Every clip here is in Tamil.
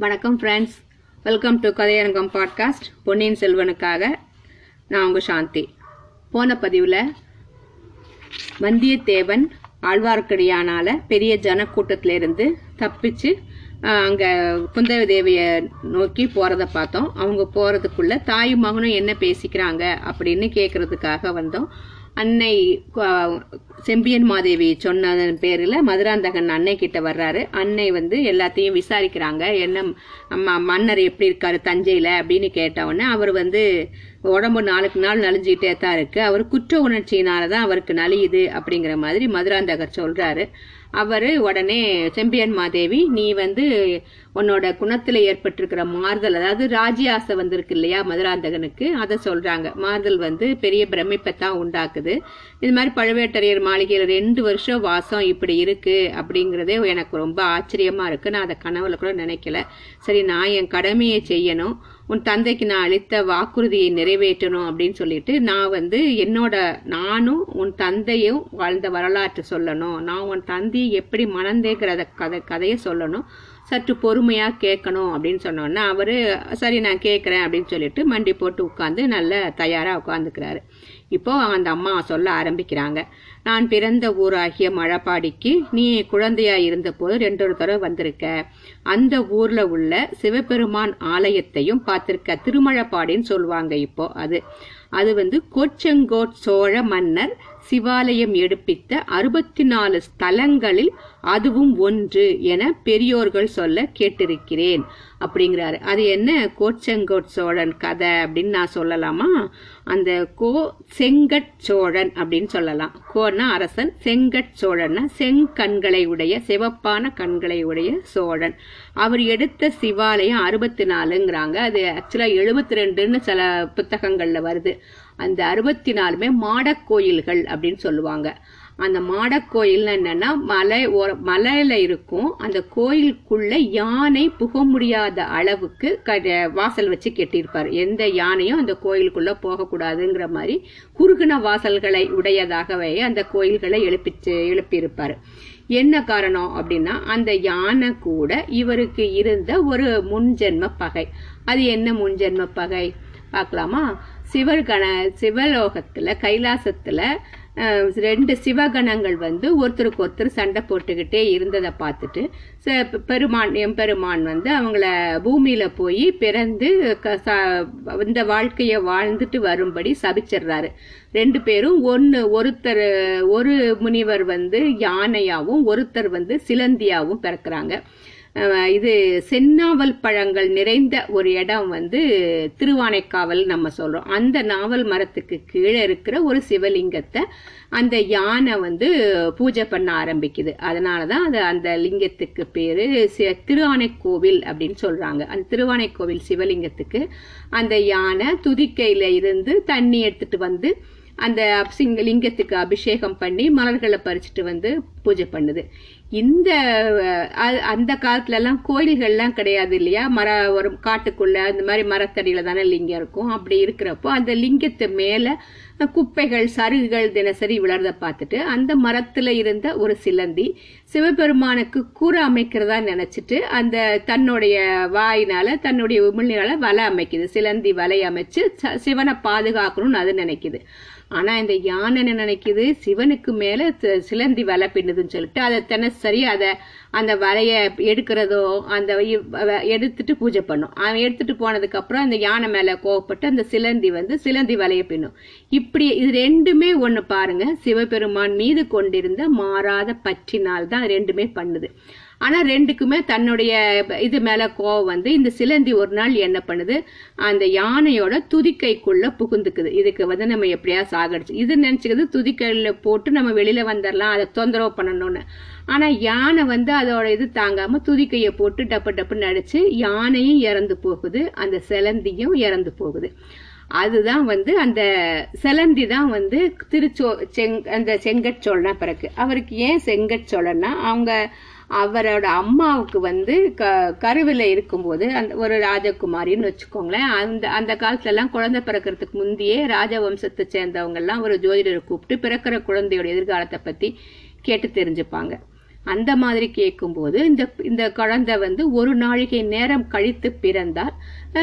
வணக்கம் friends welcome to Kathaiyarangam podcast பொன்னியின் செல்வனுக்காக. நான் உங்கள் சாந்தி. போன பதிவில் வந்தியத்தேவன் ஆழ்வார்க்கடியானால பெரிய ஜனக்கூட்டத்திலிருந்து தப்பிச்சு அங்கே குந்தவி தேவியை நோக்கி போகிறத பார்த்தோம். அவங்க போகிறதுக்குள்ளே தாயும் மகனும் என்ன பேசிக்கிறாங்க அப்படின்னு கேட்கறதுக்காக வந்தோம். அன்னை செம்பியன் மாதேவி சொன்னதன் பேரில் மதுராந்தகன் அன்னை கிட்ட வர்றாரு. அன்னை வந்து எல்லாத்தையும் விசாரிக்கிறாங்க. என்ன அம்மா மன்னர் எப்படி இருக்காரு தஞ்சையில் அப்படின்னு கேட்டவுடனே அவர் வந்து உடம்பு நாளுக்கு நாள் நலிஞ்சுக்கிட்டே தான் இருக்கு. அவர் குற்ற உணர்ச்சியினால தான் அவருக்கு நலியுது அப்படிங்கிற மாதிரி மதுராந்தகர் சொல்றாரு. அவர் உடனே செம்பியன் மாதேவி நீ வந்து உன்னோட குணத்தில் ஏற்பட்டிருக்கிற மாறுதல் அதாவது ராஜியாசை வந்திருக்கு இல்லையா மதுராந்தகனுக்கு அதை சொல்கிறாங்க மாறுதல் வந்து பெரிய பிரமிப்பை தான் உண்டாக்குது. இது மாதிரி பழுவேட்டரையர் மாளிகையில் ரெண்டு வருஷம் வாசம் இப்படி இருக்குது அப்படிங்கிறதே எனக்கு ரொம்ப ஆச்சரியமாக இருக்குது நான் அதை கனவுல கூட நினைக்கல. சரி நான் என் கடமையை செய்யணும். உன் தந்தைக்கு நான் அளித்த வாக்குறுதியை நிறைவேற்றணும் அப்படின்னு சொல்லிட்டு நான் வந்து என்னோட நானும் உன் தந்தையும் வாழ்ந்த வரலாற்று சொல்லணும். நான் உன் தந்தையை எப்படி மணந்தேங்கிறத கதை கதையை சொல்லணும். சற்று பொறுமையாக கேட்கணும் அப்படின்னு சொன்னோன்னா அவர் சரி நான் கேட்குறேன் அப்படின்னு சொல்லிட்டு மண்டி போட்டு உட்காந்து நல்ல தயாராக உட்காந்துக்கிறாரு இப்போ அந்த அம்மா சொல்ல ஆரம்பிக்கிறாங்க. நான் பிறந்த ஊராகிய மழப்பாடிக்கு நீ குழந்தையா இருந்தபோது ரெண்டு ஒரு தடவை வந்திருக்க. அந்த ஊர்ல உள்ள சிவபெருமான் ஆலயத்தையும் பார்த்திருக்க. திருமழப்பாடின்னு சொல்லுவாங்க இப்போ அது. அது வந்து கோச்செங்கோட் சோழ மன்னர் சிவாலயம் எடுப்பித்த அறுபத்தி நாலு ஸ்தலங்களில் அதுவும் ஒன்று என பெரியோர்கள் சொல்ல கேட்டிருக்கிறேன். அப்படிங்கிறாரு. அது என்ன? கோச்செங்கோட் சோழன் கதை அப்படின்னு நான் சொல்லலாமா? அந்த கோ செங்கட் சோழன் அப்படின்னு சொல்லலாம். கோன்னா அரசன் செங்கட் சோழன்னா செங்கண்களை உடைய சிவப்பான கண்களை உடைய சோழன். அவர் எடுத்த சிவாலயம் அறுபத்தி நாலுங்கிறாங்க அது ஆக்சுவலாக எழுபத்தி ரெண்டுன்னு சில புத்தகங்களில் வருது. அந்த அறுபத்தி நாலுமே மாடக்கோயில்கள் அப்படின்னு சொல்லுவாங்க. அந்த மாடக்கோயில் என்னன்னா மலை ஓர மலையில இருக்கும் அந்த கோயிலுக்குள்ள யானை புக முடியாத அளவுக்கு க- வாசல் வச்சு கட்டியிருப்பார். எந்த யானையும் அந்த கோயிலுக்குள்ள போகக்கூடாதுங்கிற மாதிரி குறுகின வாசல்களை உடையதாகவே அந்த கோயில்களை எழுப்பிச்சு எழுப்பியிருப்பார். என்ன காரணம் அப்படின்னா அந்த யானை கூட இவருக்கு இருந்த ஒரு முன்ஜென்ம பகை. அது என்ன முன்ஜென்ம பகை? பார்க்கலாமா? சிவகண சிவலோகத்தில் கைலாசத்தில் ரெண்டு சிவகணங்கள் வந்து ஒருத்தருக்கு ஒருத்தர் சண்டை போட்டுக்கிட்டே இருந்ததை பார்த்துட்டு ச- பெருமான் எம்பெருமான் வந்து அவங்கள பூமியில் போய் பிறந்து க- ச- இந்த வாழ்க்கையை வாழ்ந்துட்டு வரும்படி சபிச்சிடுறாரு ரெண்டு பேரும் ஒன்று ஒருத்தர் ஒரு முனிவர் வந்து யானையாகவும் ஒருத்தர் வந்து சிலந்தியாகவும் பிறக்கிறாங்க. இது செந்நாவல் பழங்கள் நிறைந்த ஒரு இடம் வந்து திருவானைக்காவல் நம்ம சொல்றோம். அந்த நாவல் மரத்துக்கு கீழே இருக்கிற ஒரு சிவலிங்கத்தை அந்த யானை வந்து பூஜை பண்ண ஆரம்பிக்குது. அதனாலதான் அது அந்த லிங்கத்துக்கு பேரு திருவானைக்கோவில் அப்படின்னு சொல்றாங்க. அந்த திருவானைக்கோவில் சிவலிங்கத்துக்கு அந்த யானை துதிக்கையில இருந்து தண்ணி எடுத்துட்டு வந்து அந்த சிங்க லிங்கத்துக்கு அபிஷேகம் பண்ணி மலர்களை பறிச்சுட்டு வந்து பூஜை பண்ணுது. இந்த அ- அந்த காலத்துல எல்லாம் கோயில்கள்லாம் கிடையாது இல்லையா? மர ஒரு காட்டுக்குள்ள அந்த மாதிரி மரத்தடியில தானே லிங்கம் இருக்கும். அப்படி இருக்கிறப்போ அந்த லிங்கத்து மேல குப்பைகள் சருகுகள் தினசரி விழறத பார்த்துட்டு அந்த மரத்துல இருந்த ஒரு சிலந்தி சிவபெருமானுக்கு கூரை அமைக்கிறதா நினைச்சிட்டு அந்த தன்னுடைய வாயினால தன்னுடைய உமிழ்நிலால வலை அமைக்குது. சிலந்தி வலை அமைச்சு சிவனை பாதுகாக்கணும்னு அது நினைக்குது. ஆனா இந்த யானை என்ன நினைக்குது? சிவனுக்கு மேல சிலந்தி வலை பின்னுதுன்னு சொல்லிட்டு அதை தினசரி அதை அந்த வலைய எடுக்கிறதோ அந்த எடுத்துட்டு பூஜை பண்ணும். அவன் எடுத்துட்டு போனதுக்கு அப்புறம் அந்த யானை மேல கோவப்பட்டு அந்த சிலந்தி வந்து சிலந்தி வலைய பின்னும். இப்படி இது ரெண்டுமே ஒண்ணு பாருங்க சிவபெருமான் மீது கொண்டிருந்த மாறாத பற்றினால் தான் ரெண்டுமே பண்ணுது. ஆனால் ரெண்டுக்குமே தன்னுடைய இது மேலே கோவம் வந்து இந்த சிலந்தி ஒரு நாள் என்ன பண்ணுது? அந்த யானையோட துதிக்கைக்குள்ளே புகுந்துக்குது. இதுக்கு வந்து நம்ம எப்படியா சாகடிச்சு இது நினச்சிக்கிறது துதிக்கையில் போட்டு நம்ம வெளியில் வந்துடலாம் அதை தொந்தரவு பண்ணணும்னு. ஆனால் யானை வந்து அதோட இது தாங்காமல் துதிக்கையை போட்டு டப்பு டப்புன்னு அடிச்சு யானையும் இறந்து போகுது அந்த சிலந்தியும் இறந்து போகுது. அதுதான் வந்து அந்த சிலந்தி தான் வந்து திருச்சோ செங் அந்த செங்கற்சோழனா பிறகு. அவருக்கு ஏன் செங்கற்சோழன்னா அவங்க அவரோட அம்மாவுக்கு வந்து க கருவில் இருக்கும்போது அந்த ஒரு ராஜகுமாரின்னு வச்சுக்கோங்களேன் அந்த அந்த காலத்துலலாம் குழந்தை பிறக்கிறதுக்கு முந்தையே ராஜவம்சத்தை சேர்ந்தவங்கெல்லாம் ஒரு ஜோதிடரை கூப்பிட்டு பிறக்கிற குழந்தையோட எதிர்காலத்தை பற்றி கேட்டு தெரிஞ்சுப்பாங்க. அந்த மாதிரி கேட்கும்போது இந்த இந்த குழந்தை வந்து ஒரு நாழிகை நேரம் கழித்து பிறந்தால்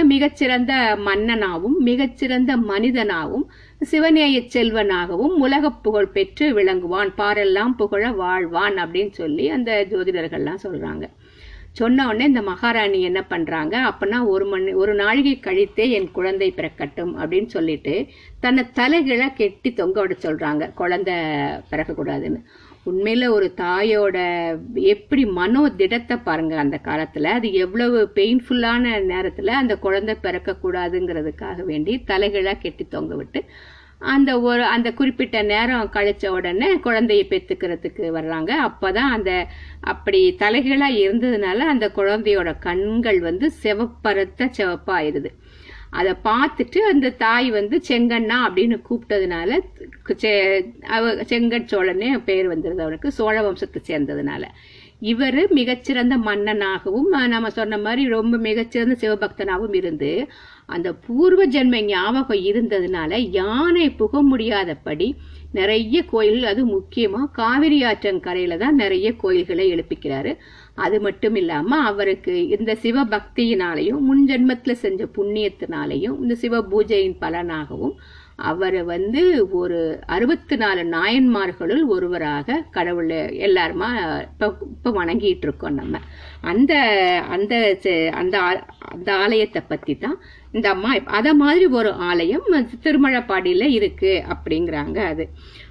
மிகச்சிறந்த மன்னனாகவும் மிகச்சிறந்த மனிதனாகவும் சிவநேய செல்வனாகவும் உலகப் புகழ் பெற்று விளங்குவான் பாரெல்லாம் புகழ வாழ்வான் அப்படின்னு சொல்லி அந்த ஜோதிடர்கள்லாம் சொல்றாங்க. சொன்ன உடனே இந்த மகாராணி என்ன பண்றாங்க? அப்பனா ஒரு மணி ஒரு நாழிகை கழித்தே என் குழந்தை பிறக்கட்டும் அப்படின்னு சொல்லிட்டு தன்னை தலைகீழ கெட்டி தொங்க விட சொல்றாங்க. குழந்தை பிறக்கக்கூடாதுன்னு. உண்மையில ஒரு தாயோட எப்படி மனோ திடத்தை பாருங்க அந்த காலத்துல. அது எவ்வளவு பெயின்ஃபுல்லான நேரத்துல அந்த குழந்தை பிறக்க கூடாதுங்கிறதுக்காக வேண்டி தலைகீழா கெட்டி தொங்க விட்டு அந்த ஒரு அந்த குறிப்பிட்ட நேரம் கழிச்ச உடனே குழந்தையை பெத்துக்கிறதுக்கு வர்றாங்க. அப்பதான் அந்த அப்படி தலைகீழா இருந்ததுனால அந்த குழந்தையோட கண்கள் வந்து சிவப்பறுத்த சிவப்பாயிருது. அதை பார்த்துட்டு அந்த தாய் வந்து செங்கண்ணா அப்படின்னு கூப்பிட்டதுனால செ- அவ செங்கட் சோழனே பேர் வந்துருது அவனுக்கு சோழ வம்சத்தை சேர்ந்ததுனால. இவர் மிகச்சிறந்த மன்னனாகவும் நம்ம சொன்ன மாதிரி ரொம்ப மிகச்சிறந்த சிவபக்தனாகவும் இருந்து அந்த பூர்வ ஜென்ம ஞாபகம் இருந்ததுனால யானை புக முடியாதபடி நிறைய கோயில்கள் அது முக்கியமாக காவிரி ஆற்றங்கரையில் தான் நிறைய கோயில்களை எழுப்பிக்கிறாரு. அது மட்டும் இல்லாம அவருக்கு இந்த சிவ பக்தியினாலையும் முன்ஜென்மத்துல செஞ்ச புண்ணியத்தினாலையும் இந்த சிவ பூஜையின் பலனாகவும் அவரை வந்து ஒரு அறுபத்தி நாலு நாயன்மார்களுள் ஒருவராக கடவுள் எல்லாருமா இப்போ இப்போ வணங்கிட்டு இருக்கோம் நம்ம. அந்த அந்த செ- அந்த ஆ- அந்த ஆலயத்தை பற்றி தான் இந்த அம்மா அதை மாதிரி ஒரு ஆலயம் திருமழப்பாடியில் இருக்கு அப்படிங்கிறாங்க அது.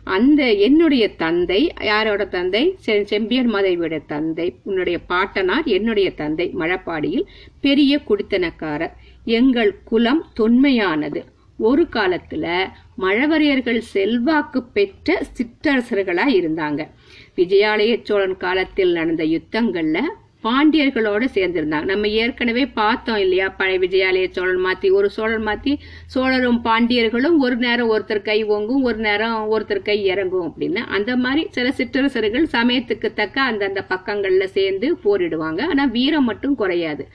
அந்த என்னுடைய தந்தை யாரோட தந்தை? செ- செம்பியன் மாதேவியோட தந்தை உன்னுடைய பாட்டனார் என்னுடைய தந்தை மழப்பாடியில் பெரிய குடித்தனக்காரர். எங்கள் குலம் தொன்மையானது. ஒரு காலத்துல மழவரையர்கள் செல்வாக்கு பெற்ற சிற்றரசர்களா இருந்தாங்க. விஜயாலய சோழன் காலத்தில் நடந்த யுத்தங்கள்ல பாண்டியர்களோட சேர்ந்திருந்தாங்க. நம்ம ஏற்கனவே பார்த்தோம் இல்லையா? பழைய விஜயாலய சோழன் மாத்தி ஒரு சோழன் மாத்தி சோழரும் பாண்டியர்களும் ஒரு நேரம் ஒருத்தர் கை ஓங்கும் ஒரு நேரம் ஒருத்தர் கை இறங்கும் அப்படின்னு. அந்த மாதிரி சில சிற்றரசர்கள் சமயத்துக்கு தக்க அந்தந்த பக்கங்கள்ல சேர்ந்து போரிடுவாங்க. ஆனா வீரம் மட்டும் குறையாது.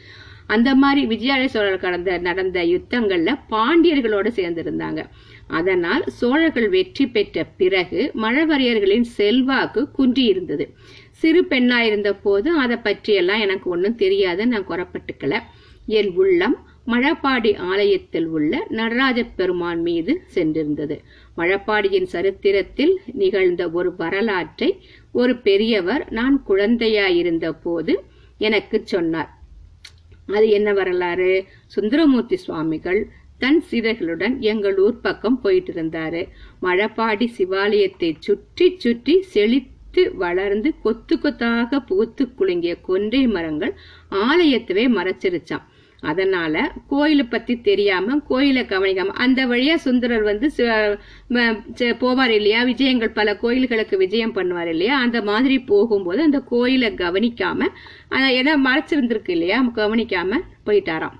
அந்த மாதிரி விஜயாலய சோழர் கடந்த நடந்த யுத்தங்கள்ல பாண்டியர்களோட சேர்ந்திருந்தாங்க. அதனால் சோழர்கள் வெற்றி பெற்ற பிறகு மழவரையர்களின் செல்வாக்கு குன்றி இருந்தது சிறு பெண்ணா இருந்த போது அதை பற்றியெல்லாம் எனக்கு ஒன்றும் தெரியாது நான் குறப்பட்டுக்கல என் உள்ளம் மழப்பாடி ஆலயத்தில் உள்ள நடராஜ பெருமான் மீது சென்றிருந்தது. மழப்பாடியின் சரித்திரத்தில் நிகழ்ந்த ஒரு வரலாற்றை ஒரு பெரியவர் நான் குழந்தையாயிருந்த போது எனக்கு சொன்னார். அது என்ன வரலாறு? சுந்தரமூர்த்தி சுவாமிகள் தன் சீடர்களுடன் எங்கள் ஊர் பக்கம் போயிட்டு இருந்தாரு மழப்பாடி சிவாலயத்தை சுற்றி சுற்றி செழித்து வளர்ந்து கொத்து கொத்தாக பூத்து குலுங்கிய கொன்றை மரங்கள் ஆலயத்தவே மறைச்சிருச்சான் அதனால கோயிலை பத்தி தெரியாம கோயிலை கவனிக்காம அந்த வழியா சுந்தரர் வந்து ச- போவார் இல்லையா? விஜயங்கள் பல கோயில்களுக்கு விஜயம் பண்ணுவார் இல்லையா? அந்த மாதிரி போகும்போது அந்த கோயிலை கவனிக்காம ஏன்னா மறைச்சிருந்திருக்கு இல்லையா? கவனிக்காம போயிட்டாராம்.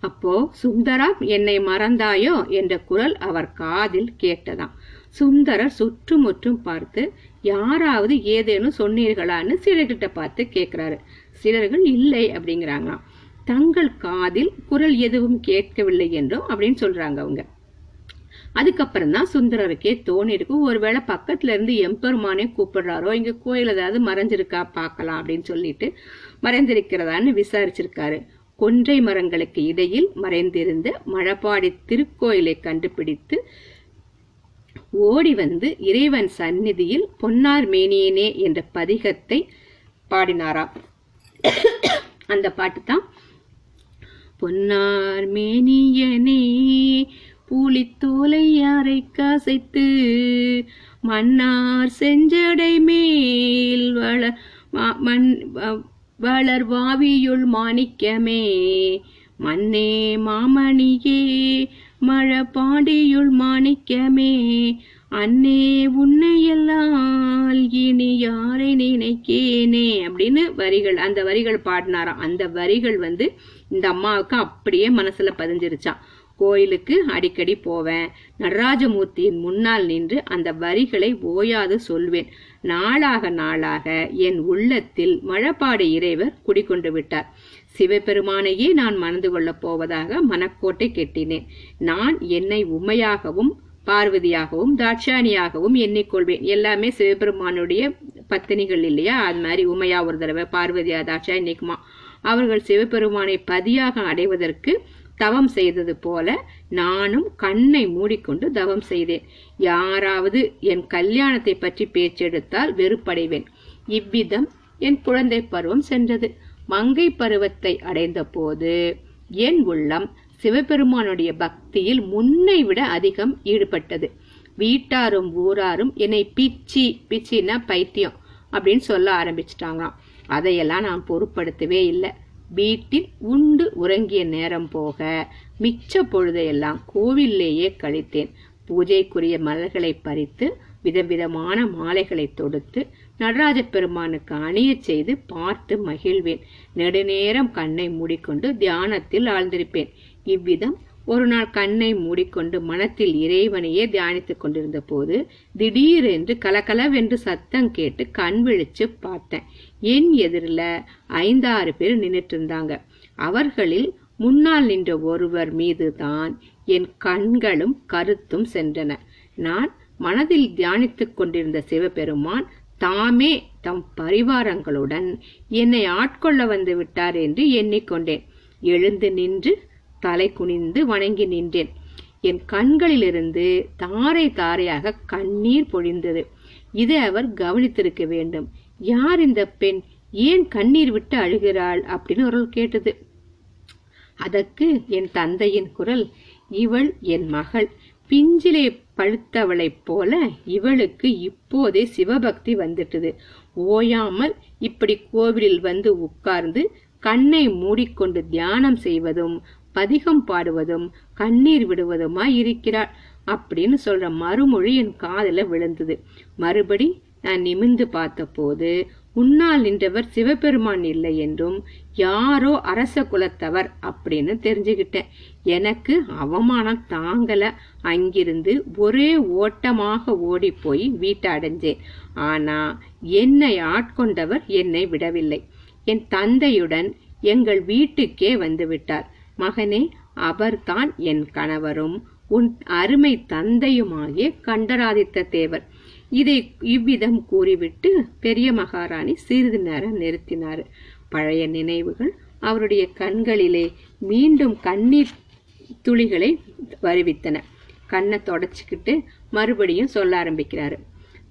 அப்போ சுந்தரா என்னை மறந்தாயோ? என்ற குரல் அவர் காதில் கேட்டதாம். சுந்தரர் சுற்றுமுற்றும் பார்த்து யாராவது ஏதேனும் சொன்னீர்களான்னு சிலர்கிட்ட பார்த்து கேட்கிறாரு சிலர்கள் இல்லை அப்படிங்கிறாங்களாம். தங்கள் காதில் குரல் எதுவும் கேட்கவில்லை என்றும் அப்படின்னு சொல்றாங்க அவங்க. அதுக்கப்புறம் தான் சுந்தரருக்கே தோணி இருக்கு. ஒருவேளை பக்கத்துல இருந்து எம்பெருமானே கூப்பிடுறாரோ இங்க கோயில் ஏதாவது மறைஞ்சிருக்கா பார்க்கலாம் அப்படின்னு சொல்லிட்டு மறைந்திருக்கிறதான்னு விசாரிச்சிருக்காரு. கொன்றை மரங்களுக்கு இடையில் மறைந்திருந்த மழப்பாடி திருக்கோயிலை கண்டுபிடித்து ஓடி வந்து இறைவன் சந்நிதியில் பொன்னார் மேனியனே என்ற பதிகத்தை பாடினாராம் அந்த பாட்டு தான் பொன்னார் மேனியனே புலித்தோலை அரை காசைத்து மன்னார் செஞ்சடை மேல் வள மண் வ- வளர் வாவியுள் மாணிக்கமே மன்னே மாமணியே மழபாடியுள் மாணிக்கமே. அன்னே உன்னையெல்லால் இனி யாரை நினைக்கேனே அப்படின்னு வரிகள் அந்த வரிகள் பாடினாராம். அந்த வரிகள் வந்து இந்த அம்மாவுக்கு அப்படியே மனசுல பதிஞ்சிருச்சான் கோயிலுக்கு அடிக்கடி போவேன். நடராஜமூர்த்தியின் முன்னால் நின்று அந்த வரிகளை ஓயாது சொல்வேன். நாளாக நாளாக என் உள்ளத்தில் மழப்பாடு இறைவர் குடிக்கொண்டு விட்டார். சிவபெருமானையே நான் மணந்து கொள்ளப் போவதாக மனக்கோட்டை கெட்டினேன். நான் என்னை உண்மையாகவும் பார்வதியாகவும் தாட்சாணியாகவும் எண்ணிக்கொள்வேன். எல்லாமே சிவபெருமானுடைய பத்தினிகள் இல்லையா? அது மாதிரி உமையா ஒரு தடவை பார்வதியா தாட்சா இன்னைக்குமா அவர்கள் சிவபெருமானை பதியாக அடைவதற்கு தவம் செய்தது போல நானும் கண்ணை மூடிக்கொண்டு தவம் செய்தேன். யாராவது என் கல்யாணத்தை பற்றி பேச்செடுத்தால் வெறுப்படைவேன். இவ்விதம் என் குழந்தை பருவம் சென்றது. மங்கை பருவத்தை அடைந்த போது என் உள்ளம் சிவபெருமானுடைய பக்தியில் முன்னை விட அதிகம் ஈடுபட்டது. வீட்டாரும் ஊராரும் என்னை பிச்சி பிச்சின்னா பைத்தியம் அப்படின்னு சொல்ல ஆரம்பிச்சிட்டாங்களாம். அதையெல்லாம் நான் பொருட்படுத்தவே இல்லை. வீட்டில் உண்டு உறங்கிய நேரம் போக மிச்ச பொழுதையெல்லாம் கோவிலேயே கழித்தேன். பூஜைக்குரிய மலர்களை பறித்து விதவிதமான மாலைகளை தொடுத்து நடராஜ பெருமானுக்கு அணியச் செய்து பார்த்து மகிழ்வேன். நெடுநேரம் கண்ணை மூடிக்கொண்டு தியானத்தில் ஆழ்ந்திருப்பேன். இவ்விதம் ஒரு நாள் கண்ணை மூடிக்கொண்டு மனத்தில் இறைவனையே தியானித்துக் கொண்டிருந்த போது திடீரென்று கலகலவென்று சத்தம் கேட்டு கண் விழிச்சு பார்த்தேன். என் எதிரில் ஐந்தாறு பேர் நின்றுட்டு இருந்தாங்க அவர்களில் முன்னால் நின்ற ஒருவர் மீது தான் என் கண்களும் கருத்தும் சென்றன. நான் மனதில் தியானித்துக் கொண்டிருந்த சிவபெருமான் தாமே தம் பரிவாரங்களுடன் என்னை ஆட்கொள்ள வந்து விட்டார் என்று எண்ணிக்கொண்டேன். எழுந்து நின்று தலை குனிந்து வணங்கி நின்றேன். என் கண்களிலிருந்து தாரை தாரையாக கண்ணீர் பொழிந்தது. இதை அவர் கவனித்திருக்க வேண்டும். யார் இந்த பெண்? ஏன் கண்ணீர் விட்டு அழுகிறாள்? அப்படின்னு ஒரு கேட்டது. அதற்கு என் தந்தையின் குரல் இவள் என் மகள். பிஞ்சிலே பழுத்தவளைப் போல இவளுக்கு இப்போதே சிவபக்தி வந்துட்டது. ஓயாமல் இப்படி கோவிலில் வந்து உட்கார்ந்து கண்ணை மூடிக்கொண்டு தியானம் செய்வதும் பதிகம் பாடுவதும் கண்ணீர் விடுவதுமாய் இருக்கிறாள் அப்படின்னு சொல்ற மறுமொழி என் காதல விழுந்தது. மறுபடி நான் நிமிந்து பார்த்தபோது உன்னால் நின்றவர் சிவபெருமான் இல்லை என்றும் யாரோ அரச குலத்தவர் அப்படின்னு தெரிஞ்சுக்கிட்டேன் எனக்கு அவமானம் தாங்கல. அங்கிருந்து ஒரே ஓட்டமாக ஓடி போய் வீட்டை அடைஞ்சேன் ஆனா என்னை ஆட்கொண்டவர் என்னை விடவில்லை. என் தந்தையுடன் எங்கள் வீட்டுக்கே வந்து விட்டார். மகனே அவர்தான் என் கணவரும் உன் அருமை தந்தையுமாகிய கண்டராதித்த தேவர். இதை இவ்விதம் கூறிவிட்டு பெரிய மகாராணி சிறிது நேரம் நிறுத்தினார். பழைய நினைவுகள் அவருடைய கண்களிலே மீண்டும் கண்ணீர் துளிகளை வருவித்தன. கண்ணை தொடச்சிக்கிட்டு மறுபடியும் சொல்ல ஆரம்பிக்கிறாரு.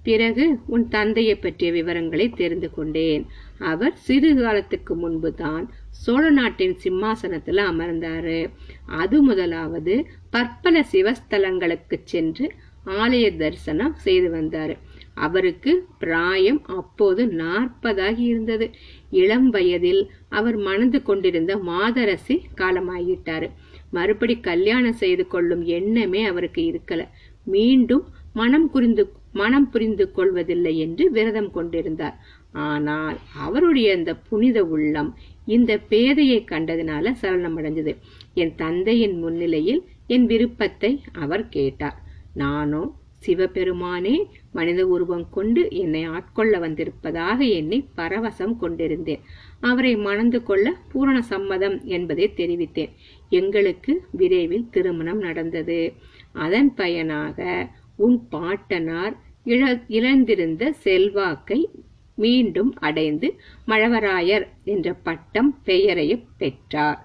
பிறகு உன் தந்தையை பற்றிய விவரங்களை தெரிந்து கொண்டேன். அவர் சிறு காலத்துக்கு முன்பு தான் சோழ நாட்டின் சிம்மாசனத்துல அமர்ந்தாரு. அது முதலாவது பற்பல சிவஸ்தலங்களுக்கு சென்று ஆலய தரிசனம் செய்து வந்தாரு. அவருக்கு பிராயம் அப்போது நாற்பதாகி இருந்தது. இளம் வயதில் அவர் மணந்து கொண்டிருந்த மாதரசி காலமாகிட்டாரு மறுபடி கல்யாணம் செய்து கொள்ளும் எண்ணமே அவருக்கு இருக்கல. மீண்டும் மனம் குறிந்து மனம் புரிந்து கொள்வதில்லை என்று விரதம் கொண்டிருந்தார். ஆனால் அவருடைய அந்த புனித உள்ளம் இந்த பேதையை கண்டதினால சலனமடைஞ்சது. என் தந்தையின் முன்னிலையில் என் விருப்பத்தை அவர் கேட்டார். நானோ சிவபெருமானே மனித உருவம் கொண்டு என்னை ஆட்கொள்ள வந்திருப்பதாக எண்ணி பரவசம் கொண்டிருந்தேன். அவரை மணந்து கொள்ள பூரண சம்மதம் என்பதை தெரிவித்தேன். எங்களுக்கு விரைவில் திருமணம் நடந்தது. அதன் பயனாக உன் பாட்டனார் இழ இழந்திருந்த செல்வாக்கை மீண்டும் அடைந்து மழவராயர் என்ற பட்டம் பெயரையும் பெற்றார்.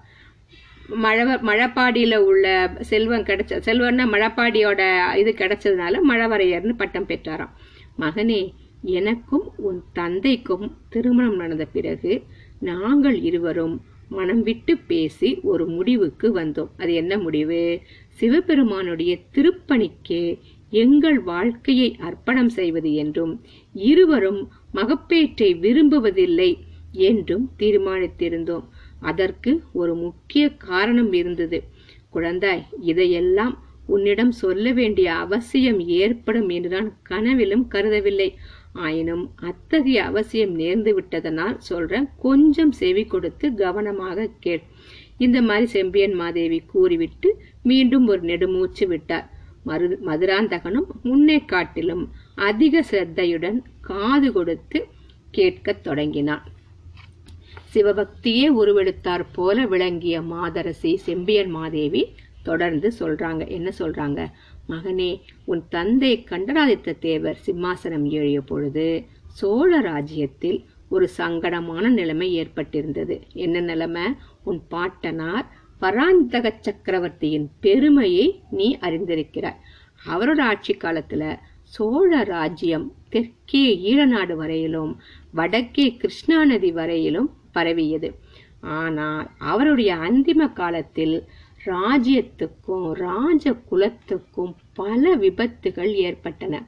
மழவ மழப்பாடியில உள்ள செல்வம் கிடைச்ச செல்வம்னா மழப்பாடியோட இது கிடைச்சதுனால மழவரையர்னு பட்டம் பெற்றாராம். மகனே எனக்கும் உன் தந்தைக்கும் திருமணம் நடந்த பிறகு நாங்கள் இருவரும் மனம் விட்டு பேசி ஒரு முடிவுக்கு வந்தோம். அது என்ன முடிவு? சிவபெருமானுடைய திருப்பணிக்கே எங்கள் வாழ்க்கையை அர்ப்பணம் செய்வது என்றும் இருவரும் மகப்பேற்றை விரும்புவதில்லை என்றும் தீர்மானித்திருந்தோம். அதற்கு ஒரு முக்கிய காரணம் இருந்தது. குழந்தாய் இதையெல்லாம் உன்னிடம் சொல்ல வேண்டிய அவசியம் ஏற்படும் என்று நான் கனவிலும் கருதவில்லை. ஆயினும் அத்தகைய அவசியம் நேர்ந்து விட்டதனால் சொல்றேன் கொஞ்சம் செவி கொடுத்து கவனமாக கேள். இந்த மாதிரி செம்பியன் மாதேவி கூறிவிட்டு மீண்டும் ஒரு நெடுமூச்சு விட்டார். மரு மதுராந்தகனும் முன்னே காட்டிலும் அதிக சிரத்தையுடன் காது கொடுத்து கேட்கத் தொடங்கினான். சிவபக்தியே உருவெடுத்தார் போல விளங்கிய மாதரசி செம்பியன் மாதேவி தொடர்ந்து சொல்றாங்க. என்ன சொல்றாங்க? மகனே உன் தந்தை கண்டராதித்த தேவர் சிம்மாசனம் ஏழிய பொழுது சோழ ராஜ்யத்தில் ஒரு சங்கடமான நிலைமை ஏற்பட்டிருந்தது. என்ன நிலைமை? உன் பாட்டனார் பராந்தக சக்கரவர்த்தியின் பெருமையை நீ அறிந்திருக்கிறாய். அவரோட ஆட்சி காலத்துல சோழ ராஜ்யம் தெற்கே ஈழநாடு வரையிலும் வடக்கே கிருஷ்ணா நதி வரையிலும் பரவியது. ஆனால் அவருடைய அந்திம காலத்தில் ராஜ்யத்துக்கும் ராஜ குலத்துக்கும் பல விபத்துகள் ஏற்பட்டன.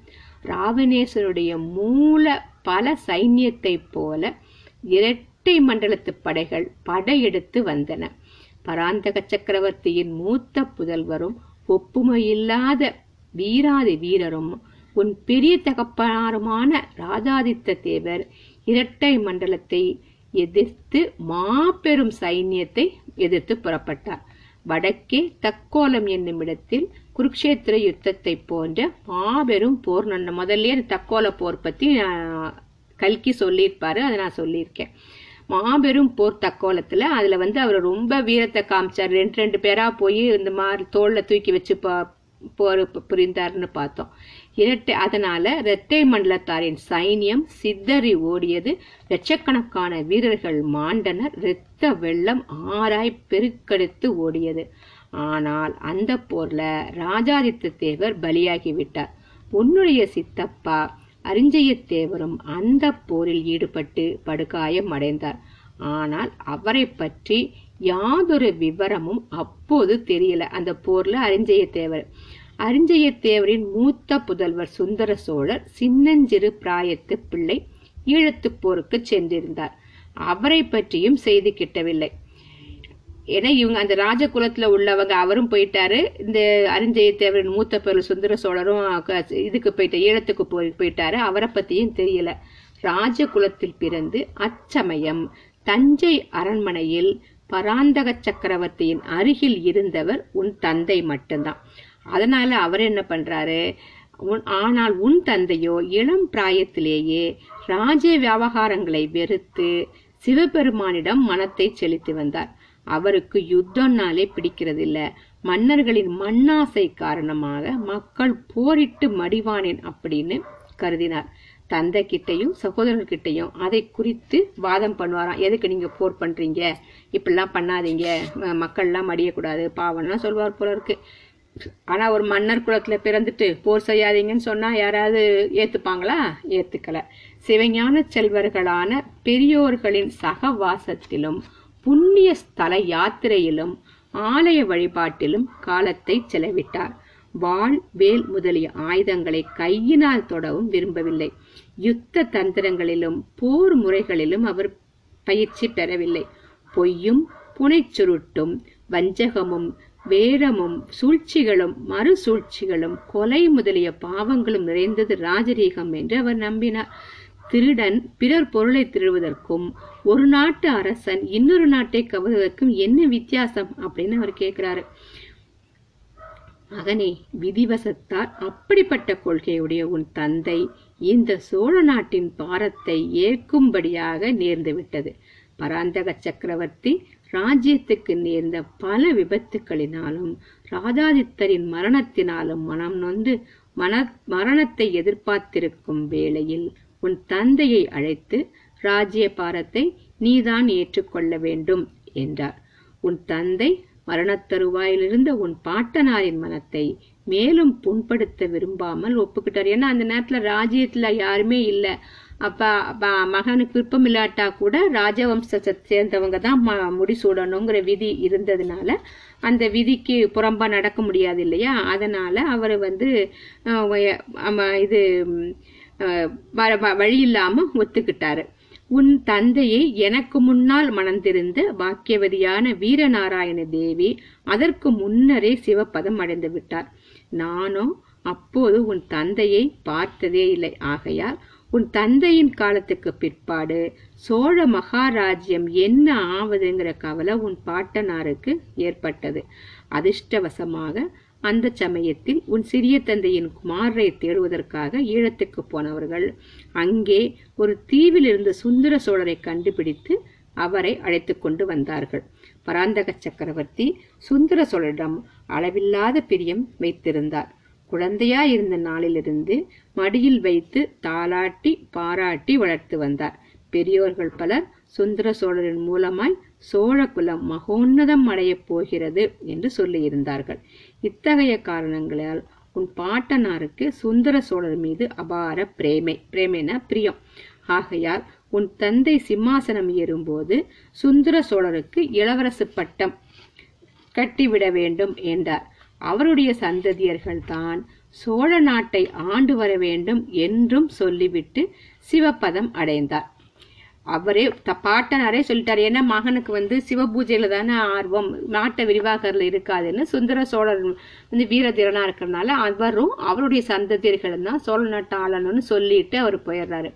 ராவணேஸ்வருடைய மூல பல சைன்யத்தைப் போல இரட்டை மண்டலத்து படைகள் படையெடுத்து வந்தன. பராந்தக சக்கரவர்த்தியின் மூத்த புதல்வரும் ஒப்புமையில்லாத வீராதி வீரரும் உன் பெரிய தகப்பனாருமான ராஜாதித்த தேவர் இரட்டை மண்டலத்தை எதிர்த்து மாபெரும் சைன்யத்தை எதிர்த்து புறப்பட்டார். வடக்கே தக்கோலம் என்னும் இடத்தில் குருக்ஷேத்திர யுத்தத்தை போன்ற மாபெரும் போர் நான் முதல்ல தக்கோல போர் பத்தி கல்கி சொல்லியிருப்பாரு அதை நான் சொல்லியிருக்கேன். மாபெரும் போர் தக்கோலத்துல அதுல வந்து அவர் ரொம்ப வீரத்தை காமிச்சார். ரெண்டு ரெண்டு பேரா போய் இந்த மாதிரி தோல்ல தூக்கி வச்சு பா- போர் புரிந்தார்னு பார்த்தோம். இரட்டை அதனால இரட்டை மண்டலத்தாரின் சைன்யம் சித்தறி ஓடியது. லட்சக்கணக்கான வீரர்கள் மாண்டனர். இரத்த வெள்ளம் ஆராய் பெருக்கெடுத்து ஓடியது. ஆனால் அந்த போர்ல ராஜாதித்த தேவர் பலியாகிவிட்டார் உன்னுடைய சித்தப்பா அரிஞ்சயத்தேவரும் அந்த போரில் ஈடுபட்டு படுகாயம் அடைந்தார். ஆனால் அவரை பற்றி யாதொரு விவரமும் அப்போது தெரியல. அந்த போர்ல அரிஞ்சயத்தேவர் அரிஞ்சயத்தேவரின் மூத்த புதல்வர் சுந்தர சோழர் சின்னஞ்சிறு பிராயத்து பிள்ளை ஈழத்துப் போருக்கு சென்றிருந்தார். அவரை பற்றியும் செய்தி கிட்டவில்லை. ஏன்னா இவங்க அந்த ராஜகுலத்துல உள்ளவங்க அவரும் போயிட்டாரு. இந்த அரிஞ்சயத்தேவரின் மூத்த பொருள் சுந்தர சோழரும் இதுக்கு போயிட்ட ஈழத்துக்கு போய் போயிட்டாரு. அவரை பத்தியும் தெரியல. ராஜகுலத்தில் பிறந்து அச்சமயம் தஞ்சை அரண்மனையில் பராந்தக சக்கரவர்த்தியின் அருகில் இருந்தவர் உன் தந்தை மட்டும்தான். அதனால அவர் என்ன பண்றாரு? உன்- ஆனால் உன் தந்தையோ இளம் பிராயத்திலேயே ராஜ விவகாரங்களை வெறுத்து சிவபெருமானிடம் மனத்தை செலுத்தி வந்தார். அவருக்கு யுத்தம்னாலே பிடிக்கிறதில்ல. மன்னர்களின் மண்ணாசை காரணமாக மக்கள் போரிட்டு மடிவானேன் அப்படின்னு கருதினார். தந்தை கிட்டையும் சகோதரர்கிட்டையும் அதை குறித்து வாதம் பண்ணுவாராம். எதுக்கு நீங்க போர் பண்றீங்க? இப்படிலாம் பண்ணாதீங்க. மக்கள்லாம் மடியக்கூடாது. பாவம்லாம் சொல்வார் போல இருக்கு. ஆனா ஒரு மன்னர் குலத்துல பிறந்துட்டு போர் செய்யாதீங்கன்னு சொன்னா யாராவது ஏத்துப்பாங்களா? ஏத்துக்கல. சிவஞான செல்வர்களான பெரியோர்களின் சகவாசத்திலும் புண்ணிய ஸ்தல யாத்திரையிலும் ஆலய வழிபாட்டிலும் காலத்தை செலவிட்டார். வாள் வேல் முதலிய ஆயுதங்களை கையினால் தொடவும் விரும்பவில்லை. யுத்த தந்திரங்களிலும் போர் முறைகளிலும் அவர் பயிற்சி பெறவில்லை. பொய்யும் புனைச்சுருட்டும் வஞ்சகமும் வேரமும் சூழ்ச்சிகளும் மறு சூழ்ச்சிகளும் கொலை முதலிய பாவங்களும் நிறைந்தது ராஜரீகம் என்று அவர் நம்பினார். திருடன் பிறர் பொருளை திருடுவதற்கும் ஒரு நாட்டு அரசன் இன்னொரு நாட்டை கவர்வதற்கும் என்ன வித்தியாசம் அப்படின்னு அவர் கேட்கிறாரு மகனே விதிவசத்தால் அப்படிப்பட்ட கொள்கையுடைய உன் தந்தை இந்த சோழ நாட்டின் பாரத்தை ஏற்கும்படியாக நேர்ந்துவிட்டது பராந்தக சக்கரவர்த்தி ராஜ்யத்துக்கு நேர்ந்த பல விபத்துக்களினாலும் ராஜாதித்தரின் மரணத்தினாலும் மனம் நொந்து மன மரணத்தை எதிர்பார்த்திருக்கும் வேளையில் உன் தந்தையை அழைத்து ராஜ்ய பாரத்தை நீதான் ஏற்றுக்கொள்ள வேண்டும் என்றார். உன் தந்தை மரணத்தருவாயிலிருந்த உன் பாட்டனாரின் மனத்தை மேலும் புண்படுத்த விரும்பாமல் ஒப்புக்கிட்டார். ஏன்னா அந்த நேரத்துல ராஜ்யத்துல யாருமே இல்லை. அப்ப மகனுக்கு விருப்பம் இல்லாட்டா கூட ராஜவம்சத்தை சேர்ந்தவங்க தான் முடிசூடணுங்கிற விதி இருந்ததுனால அந்த விதிக்கு புறம்பா நடக்க முடியாது இல்லையா? அதனால அவர் வந்து இது வ- வ- வழி இல்லாம ஒத்துக்கிட்டாரு. உன் தந்தையை எனக்கு முன்னால் மணந்திருந்த பாக்கியவதியான வீரநாராயண தேவி அதற்கு முன்னரே சிவபதம் அடைந்து விட்டார். நானோ அப்போது உன் தந்தையை பார்த்ததே இல்லை. ஆகையால் உன் தந்தையின் காலத்துக்கு பிற்பாடு சோழ மகாராஜ்யம் என்ன ஆவதுங்கிற கவலை உன் பாட்டனாருக்கு ஏற்பட்டது. அதிர்ஷ்டவசமாக அந்த சமயத்தில் உன் சிறிய தந்தையின் குமாரரை தேடுவதற்காக ஈழத்துக்கு போனவர்கள் அங்கே ஒரு தீவில் இருந்த சுந்தர சோழரை கண்டுபிடித்து அவரை அழைத்து கொண்டு வந்தார்கள். பராந்தக சக்கரவர்த்தி சுந்தர சோழரிடம் அளவில்லாத பிரியம் வைத்திருந்தார். குழந்தையா இருந்த நாளிலிருந்து மடியில் வைத்து தாளாட்டி பாராட்டி வளர்த்து வந்தார். பெரியோர்கள் பலர் சுந்தர சோழரின் மூலமாய் சோழகுலம் மகோன்னதம் அடையப் போகிறது என்று சொல்லியிருந்தார்கள். இத்தகைய காரணங்களால் உன் பாட்டனாருக்கு சுந்தர சோழர் மீது அபார பிரேமை பிரேமைனா பிரியம். ஆகையால் உன் தந்தை சிம்மாசனம் ஏறும்போது சுந்தர சோழருக்கு இளவரசு பட்டம் கட்டிவிட வேண்டும் என்றார். அவருடைய சந்ததியர்கள் தான் சோழ நாட்டை ஆண்டு வர வேண்டும் என்றும் சொல்லிவிட்டு சிவபதம் அடைந்தார். அவரே த பாட்டனாரே சொல்லிட்டார். ஏன்னா மகனுக்கு வந்து சிவபூஜையில தானே ஆர்வம். நாட்டை விரிவாகரில் இருக்காதுன்னு சுந்தர சோழர் வந்து வீரதீரனா இருக்கிறனால அவரும் அவருடைய சந்ததியர்களும் தான் சோழ நாட்டை ஆளணும்னு சொல்லிட்டு அவர் போயிடுறாரு.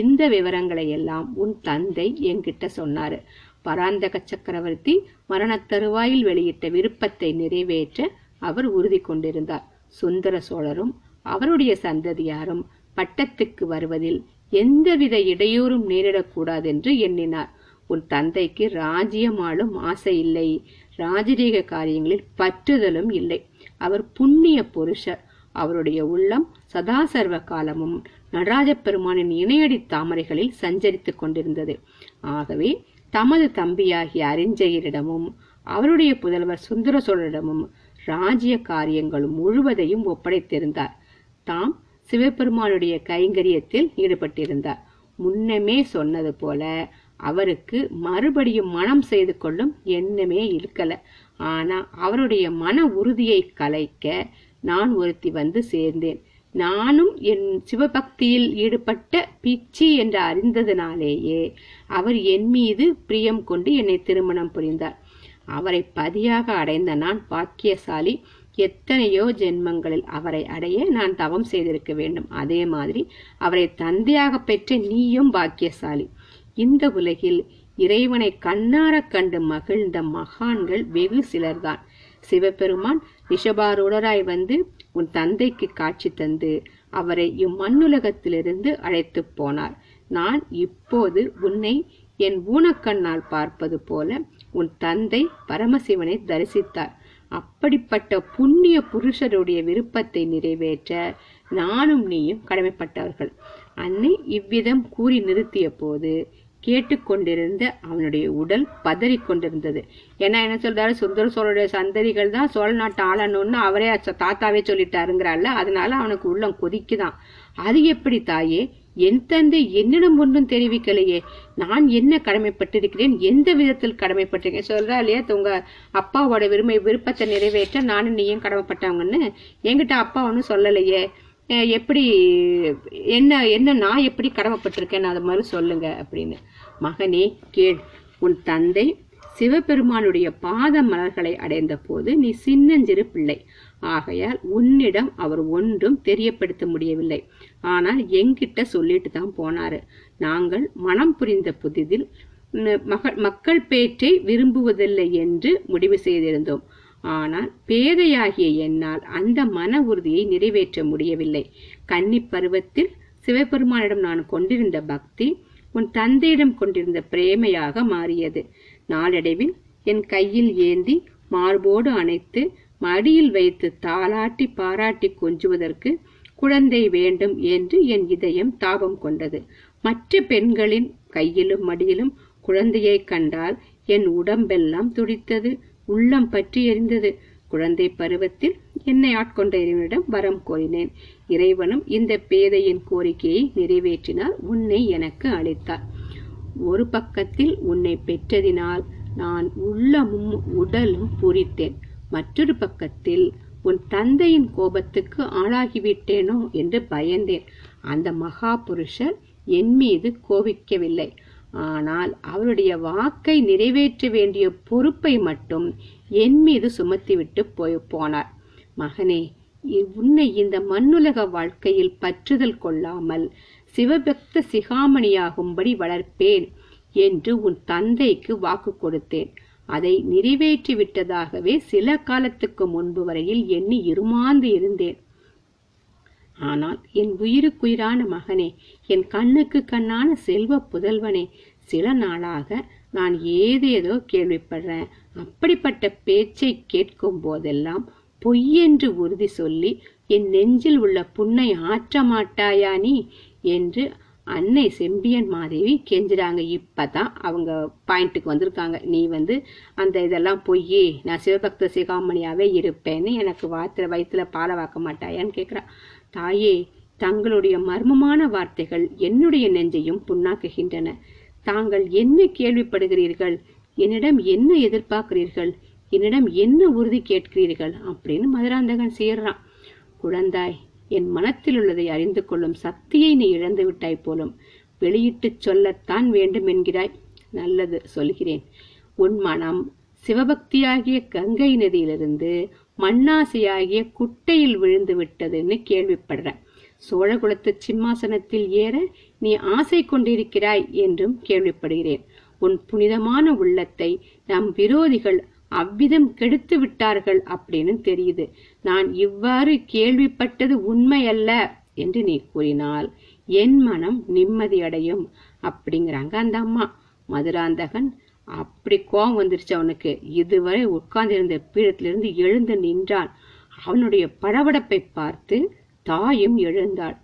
இந்த விவரங்களை எல்லாம் உன் தந்தை என்கிட்ட சொன்னாரு. பராந்தக சக்கரவர்த்தி மரணத் தருவாயில் வெளியிட்ட விருப்பத்தை நிறைவேற்ற அவர் உறுதி கொண்டிருந்தார். சுந்தர சோழரும் அவருடைய சந்ததியாரும் பட்டத்துக்கு வருவதில் எந்தவித இடையூறும் நேரிடக்கூடாதென்று எண்ணினார். உன் தந்தைக்கு ராஜ்யம் ஆளும் ஆசை இல்லை ராஜரீக காரியங்களில் பற்றுதலும் இல்லை. அவர் புண்ணிய புருஷர். அவருடைய உள்ளம் சதா சர்வ காலமும் நடராஜ பெருமானின் இணையடி தாமரைகளில் சஞ்சரித்துக் கொண்டிருந்தது. ஆகவே தமது தம்பியாகிய அரிஞ்சயரிடமும் அவருடைய புதல்வர் சுந்தர சோழரிடமும் ராஜ்ய காரியங்கள் முழுவதையும் ஒப்படைத்திருந்தார். தாம் சிவபெருமானுடைய கைங்கரியத்தில் ஈடுபட்டிருந்தார். முன்னமே சொன்னது போல அவருக்கு மறுபடியும் மனம் செய்து கொள்ளும் எண்ணமே இருக்கல. ஆனா அவருடைய மன உறுதியை கலைக்க நான் ஒருத்தி வந்து சேர்ந்தேன். நானும் என் சிவபக்தியில் ஈடுபட்ட பிச்சி என்று அறிந்ததினாலேயே அவர் என் மீது பிரியம் கொண்டு என்னை திருமணம் புரிந்தார். அவரை பதியாக அடைந்த நான் பாக்கியசாலி. எத்தனையோ ஜென்மங்களில் அவரை அடைய நான் தவம் செய்திருக்க வேண்டும். அதே மாதிரி அவரை தந்தையாக பெற்ற நீயும் பாக்கியசாலி. இந்த உலகில் இறைவனை கண்ணார கண்டு மகிழ்ந்த மகான்கள் வெகு சிலர்தான். சிவபெருமான் ரிஷபாரூடராய் வந்து உன் தந்தைக்கு காட்சி தந்து அவரை இம்மண்ணுலகத்திலிருந்து அழைத்து போனார். நான் இப்போது உன்னை என் ஊனக்கண்ணால் பார்ப்பது போல உன் தந்தை பரமசிவனை தரிசித்தார். அப்படிப்பட்ட புண்ணிய புருஷருடைய விருப்பத்தை நிறைவேற்ற நானும் நீயும் கடமைப்பட்டவர்கள். அன்னை இவ்விதம் கூறி நிறுத்திய போது கேட்டுக்கொண்டிருந்த அவனுடைய உடல் பதறிக் கொண்டிருந்தது. ஏன்னா என்ன சொல்றாரு? சுந்தர சோழருடைய சந்ததிகள் தான் சோழ நாட்டு ஆளணும்னு அவரே தாத்தாவே சொல்லிட்டாருங்கிறாள்ல அதனால அவனுக்கு உள்ளம் கொதிக்குதான். அது எப்படி தாயே? என் தந்தை என்னிடம் ஒன்றும் தெரிவிக்கலையே. நான் என்ன கடமைப்பட்டிருக்கிறேன்? எந்த விதத்தில் கடமைப்பட்டிருக்கேன் சொல்றா இல்லையா உங்க அப்பாவோட விரும்ப விருப்பத்தை நிறைவேற்ற நானும் நீயும் கடமைப்பட்டவங்கன்னு. என்கிட்ட அப்பா ஒன்றும் சொல்லலையே. எப்படி என்ன என்ன நான் எப்படி கடமைப்பட்டிருக்கேன்? அது மாதிரி சொல்லுங்க அப்படின்னு. மகனே கேள். உன் தந்தை சிவபெருமானுடைய பாத மலர்களை அடைந்த போது நீ சின்னஞ்சிறு பிள்ளை. ஆகையால் உன்னிடம் அவர் ஒன்றும் தெரியப்படுத்த முடியவில்லை. ஆனால் எங்கிட்ட சொல்லிட்டு தான் போனாரு. நாங்கள் மனம் புரிந்த புதிதில் மகள் மக்கள் பேற்றை விரும்புவதில்லை என்று முடிவு செய்திருந்தோம். ஆனால் பேதையாகிய என்னால் அந்த மன உறுதியை நிறைவேற்ற முடியவில்லை. கன்னி பருவத்தில் சிவபெருமானிடம் நான் கொண்டிருந்த பக்தி உன் தந்தையிடம் கொண்டிருந்த பிரேமையாக மாறியது. நாளடைவில் என் கையில் ஏந்தி மார்போடு அணைத்து மடியில் வைத்து தாளாட்டி பாராட்டி கொஞ்சுவதற்கு குழந்தை வேண்டும் என்று என் இதயம் தாபம் கொண்டது. மற்ற பெண்களின் கையிலும் மடியிலும் குழந்தையை கண்டால் என் உடம்பெல்லாம் துடித்தது உள்ளம் பற்றி எரிந்தது. குழந்தை பருவத்தில் என்னை ஆட்கொண்ட இறைவனிடம் வரம் கோரினேன். இறைவனும் இந்த பேதையின் கோரிக்கையை நிறைவேற்றினார் உன்னை எனக்கு அளித்தார். ஒரு பக்கத்தில் உன்னை பெற்றதினால் நான் உள்ளமும் உடலும் பூரித்தேன். மற்றொரு பக்கத்தில் உன் தந்தையின் கோபத்துக்கு ஆளாகிவிட்டேனோ என்று பயந்தேன். அந்த மகா புருஷர் என் மீது கோபிக்கவில்லை. ஆனால் அவருடைய வாக்கை நிறைவேற்ற வேண்டிய பொறுப்பை மட்டும் என் மீது சுமத்திவிட்டு போய் போனார். மகனே உன்னை இந்த மண்ணுலக வாழ்க்கையில் பற்றுதல் கொள்ளாமல் சிவபக்த சிகாமணியாகும்படி வளர்ப்பேன் என்று உன் தந்தைக்கு வாக்கு கொடுத்தேன். அதை நிறைவேற்றி விட்டதாகவே சில காலத்துக்கு முன்பு வரையில் எண்ணி இருமாந்து இருந்தேன். ஆனால் என் உயிருக்குயிரான மகனே என் கண்ணுக்கு கண்ணான செல்வ புதல்வனே சில நாளாக நான் ஏதேதோ கேள்விப்படுறேன். அப்படிப்பட்ட பேச்சை கேட்கும் போதெல்லாம் பொய்யென்று உறுதி சொல்லி என் நெஞ்சில் உள்ள புண்ணை ஆற்ற மாட்டாயா நீ? என்று அன்னை செம்பியன் மாதேவி கெஞ்சுறாங்க. இப்பதான் அவங்க பாயிண்ட்டுக்கு வந்திருக்காங்க. நீ வந்து அந்த இதெல்லாம் பொய் நான் சிவபக்த சிகாமணியாவே இருப்பேன்னு எனக்கு வாத்துல வயிற்றுல பாலை வாக்க மாட்டாயான்னு கேட்குறா தாயே தங்களுடைய மர்மமான வார்த்தைகள் என்னுடைய நெஞ்சையும் புண்ணாக்குகின்றன. தாங்கள் என்ன கேள்விப்படுகிறீர்கள்? என்னிடம் என்ன எதிர்பார்க்கிறீர்கள்? என்னிடம் என்ன உறுதி கேட்கிறீர்கள்? அப்படின்னு மதுராந்தகன் சேர்றான் குழந்தாய் என் மனத்தில் உள்ளதை அறிந்து கொள்ளும் சக்தியை நீ இழந்து விட்டாய் போலும். வெளியிட்டுச் சொல்லத்தான் வேண்டும் என்கிறாய். நல்லது சொல்கிறேன். உன் மனம் சிவபக்தியாகிய கங்கை நதியிலிருந்து மண்ணாசையாகிய குட்டையில் விழுந்து விட்டதுன்னு கேள்விப்படுற. சோழகுலத்து சிம்மாசனத்தில் ஏற நீ ஆசை கொண்டிருக்கிறாய் என்றும் கேள்விப்படுகிறேன். உன் புனிதமான உள்ளத்தை நம் விரோதிகள் அவ்விதம் கெடுத்து விட்டார்கள் அப்படின்னு தெரியுது. நான் இவ்வாறு கேள்விப்பட்டது உண்மையல்ல என்று நீ கூறினால் என் மனம் நிம்மதியடையும் அப்படிங்கிறாங்க அந்த அம்மா. மதுராந்தகன் அப்படி கோபம் வந்துருச்சு அவனுக்கு. இதுவரை உட்கார்ந்திருந்த பீடத்திலிருந்து எழுந்து நின்றான். அவனுடைய படபடப்பை பார்த்து தாயும் எழுந்தாள்.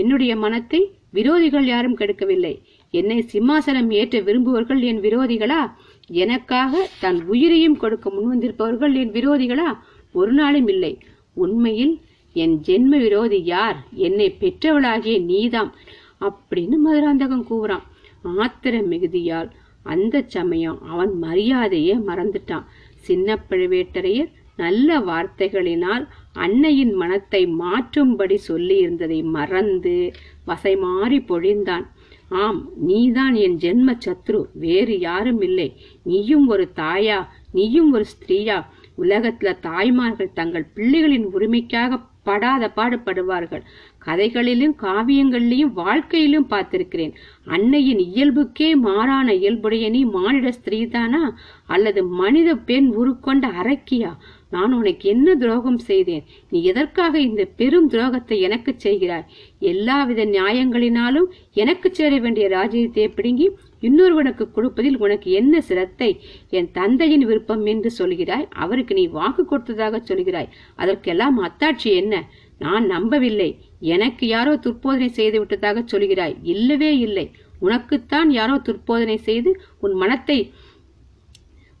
என்னுடைய மனத்தை விரோதிகள் யாரும் கெடுக்கவில்லை. என்னை சிம்மாசனம் ஏற்ற விரும்புவர்கள் என் விரோதிகளா? எனக்காக தன் உயிரையும் கொடுக்க முன்வந்திருப்பவர்கள் என் விரோதிகளா? ஒரு நாளும் இல்லை. உண்மையில் என் ஜென்ம விரோதி யார்? என்னை பெற்றவளாகிய நீதாம் அப்படின்னு மதுராந்தகம் கூறான் ஆத்திர மிகுதியால் அந்த சமயம் அவன் மரியாதையே மறந்துட்டான். சின்ன பழுவேட்டரையர் நல்ல வார்த்தைகளினால் அன்னையின் மனத்தை மாற்றும்படி சொல்லி இருந்ததை மறந்து வசை மாறி பொழிந்தான். ஆம் நீதான் என் ஜென்ம சத்ரு வேறு யாரும் இல்லை நீயும் ஒரு தாயா நீயும் ஒரு ஸ்திரீயா. உலகத்துல தாய்மார்கள் தங்கள் பிள்ளைகளின் உரிமைக்காக படாத பாடுபடுவார்கள். கதைகளிலும் காவியங்களிலும் வாழ்க்கையிலும் பார்த்திருக்கிறேன். அன்னையின் இயல்புக்கே மாறான இயல்புடைய நீ மானிட ஸ்திரீதானா? அல்லது மனித பெண் உருக்கொண்ட அரக்கியா? நான் உனக்கு என்ன துரோகம் செய்தேன்? நீ எதற்காக இந்த பெரும் துரோகத்தை எனக்கு செய்கிறாய்? எல்லாவித நியாயங்களினாலும் எனக்கு சேர வேண்டிய ராஜ்யத்தை பிடுங்கி இன்னொருவனுக்கு கொடுப்பதில் உனக்கு என்ன சிரத்தை? என் தந்தையின் விருப்பம் என்று சொல்கிறாய். அவருக்கு நீ வாக்கு கொடுத்ததாக சொல்கிறாய். அதற்கெல்லாம் அத்தாட்சி என்ன? நான் நம்பவில்லை. எனக்கு யாரோ துர்போதனை செய்து விட்டதாக சொல்கிறாய். இல்லவே இல்லை. உனக்குத்தான் யாரோ துர்போதனை செய்து உன் மனத்தை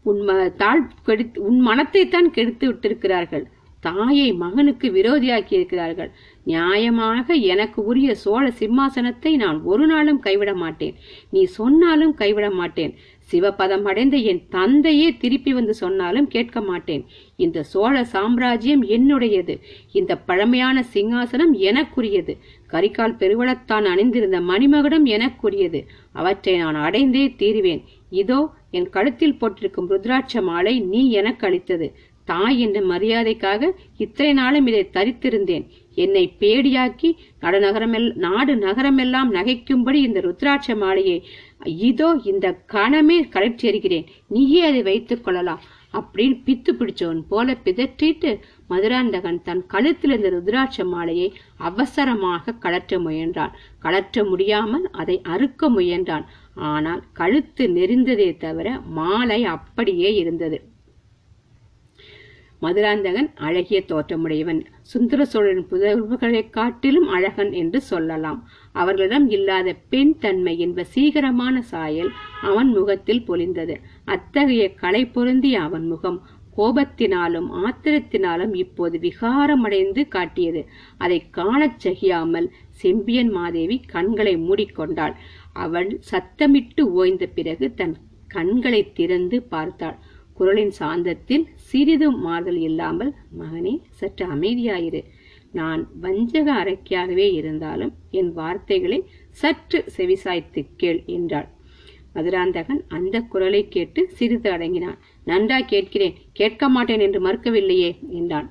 உன் ம- தாழ் கெடுத்து உன் மனத்தைத்தான் கெடுத்து விட்டிருக்கிறார்கள். தாயை மகனுக்கு விரோதியாக்கி இருக்கிறார்கள் நியாயமாக எனக்கு உரிய சோழ சிம்மாசனத்தை நான் ஒரு நாளும் கைவிட மாட்டேன். நீ சொன்னாலும் கைவிட மாட்டேன். சிவபதம் அடைந்த என் தந்தையே திருப்பி வந்து சொன்னாலும் கேட்க மாட்டேன். இந்த சோழ சாம்ராஜ்யம் என்னுடையது. இந்த பழமையான சிங்காசனம் எனக்குரியது. கரிகால் பெருவளத்தான் அணிந்திருந்த மணிமகுடம் எனக்குரியது. அவற்றை நான் அடைந்தே தீருவேன். இதோ என் கழுத்தில் போட்டிருக்கும் ருத்ராட்ச மாலை நீ எனக்கு அளித்தது. தாய் என்ற மரியாதைக்காக இத்தனை நாளும் இதை தரித்திருந்தேன். என்னை பேடியாக்கி நடுநகரமெல் நாடு நகரமெல்லாம் நகைக்கும்படி இந்த ருத்ராட்ச மாலையை இதோ இந்த கணமே கலற்றியறிகிறேன் நீயே அதை வைத்துக் கொள்ளலாம். அப்படின்னு பித்து பிடிச்சவன் போல பிதற்றிட்டு மதுராந்தகன் தன் கழுத்தில் இருந்த ருத்ராட்ச மாலையை அவசரமாக கலற்ற முயன்றான். கலற்ற முடியாமல் அதை அறுக்க முயன்றான். ஆனால் கழுத்து நெறிந்ததே தவிர மாலை அப்படியே இருந்தது. மதுராந்தகன் அழகிய தோற்றமுடையவன். சுந்தர சோழன் புதல்வர்களைக் காட்டிலும் அழகன் என்று சொல்லலாம். அவர்களிடம் இல்லாத பெண் தன்மை என்ப சீகரமான சாயல் அவன் முகத்தில் பொலிந்தது. அத்தகைய கலை பொருந்திய அவன் முகம் கோபத்தினாலும் ஆத்திரத்தினாலும் இப்போது விகாரமடைந்து காட்டியது. அதை காணச் சகியாமல் செம்பியன் மாதேவி கண்களை மூடிக்கொண்டாள். அவள் சத்தமிட்டு ஓய்ந்த பிறகு தன் கண்களை திறந்து பார்த்தாள். குரலின் சாந்தத்தில் சிறிதும் மாறுதல் இல்லாமல் மகனே சற்று அமைதியாயிரு. நான் வஞ்சக அரைக்கியாகவே இருந்தாலும் என் வார்த்தைகளை சற்று செவிசாய்த்து கேள் என்றாள். மதுராந்தகன் அந்த குரலை கேட்டு சிறிது அடங்கினான். நன்றா கேட்கிறேன். கேட்க மாட்டேன் என்று மறுக்கவில்லையே என்றான்.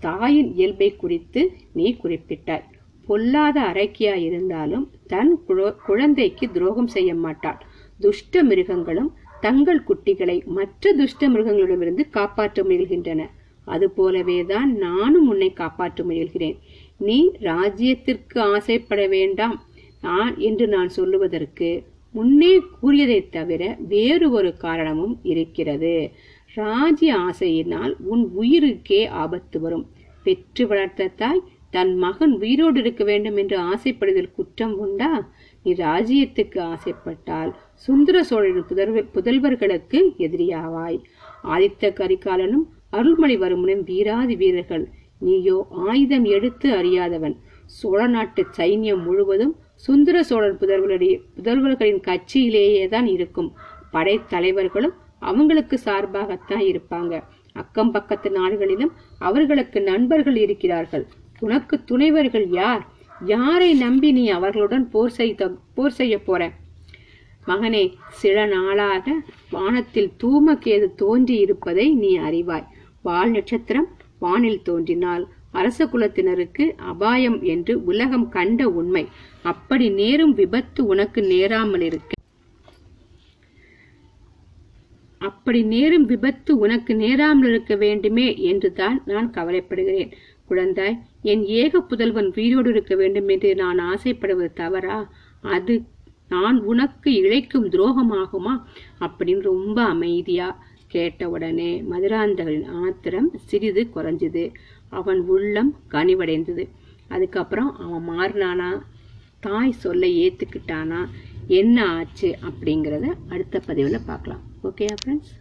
தாயின் இயல்பை குறித்து நீ குறிப்பிட்டாய். பொல்லாத அரக்கியா இருந்தாலும் தன் குழந்தைக்கு துரோகம் செய்ய மாட்டாள். துஷ்ட மிருகங்களும் தங்கள் குட்டிகளை மற்ற துஷ்ட மிருகங்களிடமிருந்து காப்பாற்ற முயல்கின்றன. அதுபோலவேதான் நானும் உன்னை காப்பாற்ற முயல்கிறேன். நீ ராஜ்யத்திற்கு ஆசைப்பட வேண்டாம். நான் என்று நான் சொல்லுவதற்கு முன்னே கூறியதைத் தவிர வேறு ஒரு காரணமும் இருக்கிறது. ராஜ்ய ஆசையினால் உன் உயிருக்கே ஆபத்து வரும். பெற்று வளர்த்த தாய் தன் மகன் உயிரோடு இருக்க வேண்டும் என்று ஆசைப்படுதல் குற்றம் உண்டா? நீ ராஜ்யத்துக்கு ஆசைப்பட்டால் சுந்தர சோழரின் புதல்வர் புதல்வர்களுக்கு எதிரியாவாய். ஆதித்த கரிகாலனும் அருள்மொழிவர்மனும் வீராதி வீரர்கள். நீயோ ஆயுதம் எடுத்து அறியாதவன். சோழ நாட்டு சைன்யம் முழுவதும் சுந்தர சோழர் புதல்வருடைய புதல்வர்களின் கட்சியிலேயே தான் இருக்கும் படைத்தலைவர்களும் அவங்களுக்கு சார்பாகத்தான் இருப்பாங்க. அக்கம் பக்கத்து நாடுகளிலும் அவர்களுக்கு நண்பர்கள் இருக்கிறார்கள். உனக்கு துணைவர்கள் யார்? யாரை நம்பி நீ அவர்களுடன் போர் செய்த போர் செய்ய போற? மகனே சில நாளாக வானத்தில் தூமகேது தோன்றி இருப்பதை நீ அறிவாய். வால் நட்சத்திரம் வானில் தோன்றினால் அரச குலத்தினருக்கு அபாயம் என்று உலகம் கண்ட உண்மை. அப்படி நேரும் விபத்து உனக்கு நேராமல் இருக்க. அப்படி நேரும் விபத்து உனக்கு நேராமல் இருக்க வேண்டுமே என்றுதான் நான் கவலைப்படுகிறேன். குழந்தாய் என் ஏக புதல்வன் உயிரோடு இருக்க வேண்டும் என்று நான் ஆசைப்படுவது தவறா? அது நான் உனக்கு இழைக்கும் துரோகமாகுமா? அப்படின்னு ரொம்ப அமைதியா கேட்ட உடனே மதுராந்தகரின் ஆத்திரம் சிறிது குறைஞ்சது. அவன் உள்ளம் கனிவடைந்தது. அதுக்கப்புறம் அவன் மாறினானா? தாய் சொல்ல ஏத்துக்கிட்டானா? என்ன ஆச்சு அப்படிங்கிறத அடுத்த பதிவில் பார்க்கலாம். ஓகேயா ஃப்ரெண்ட்ஸ்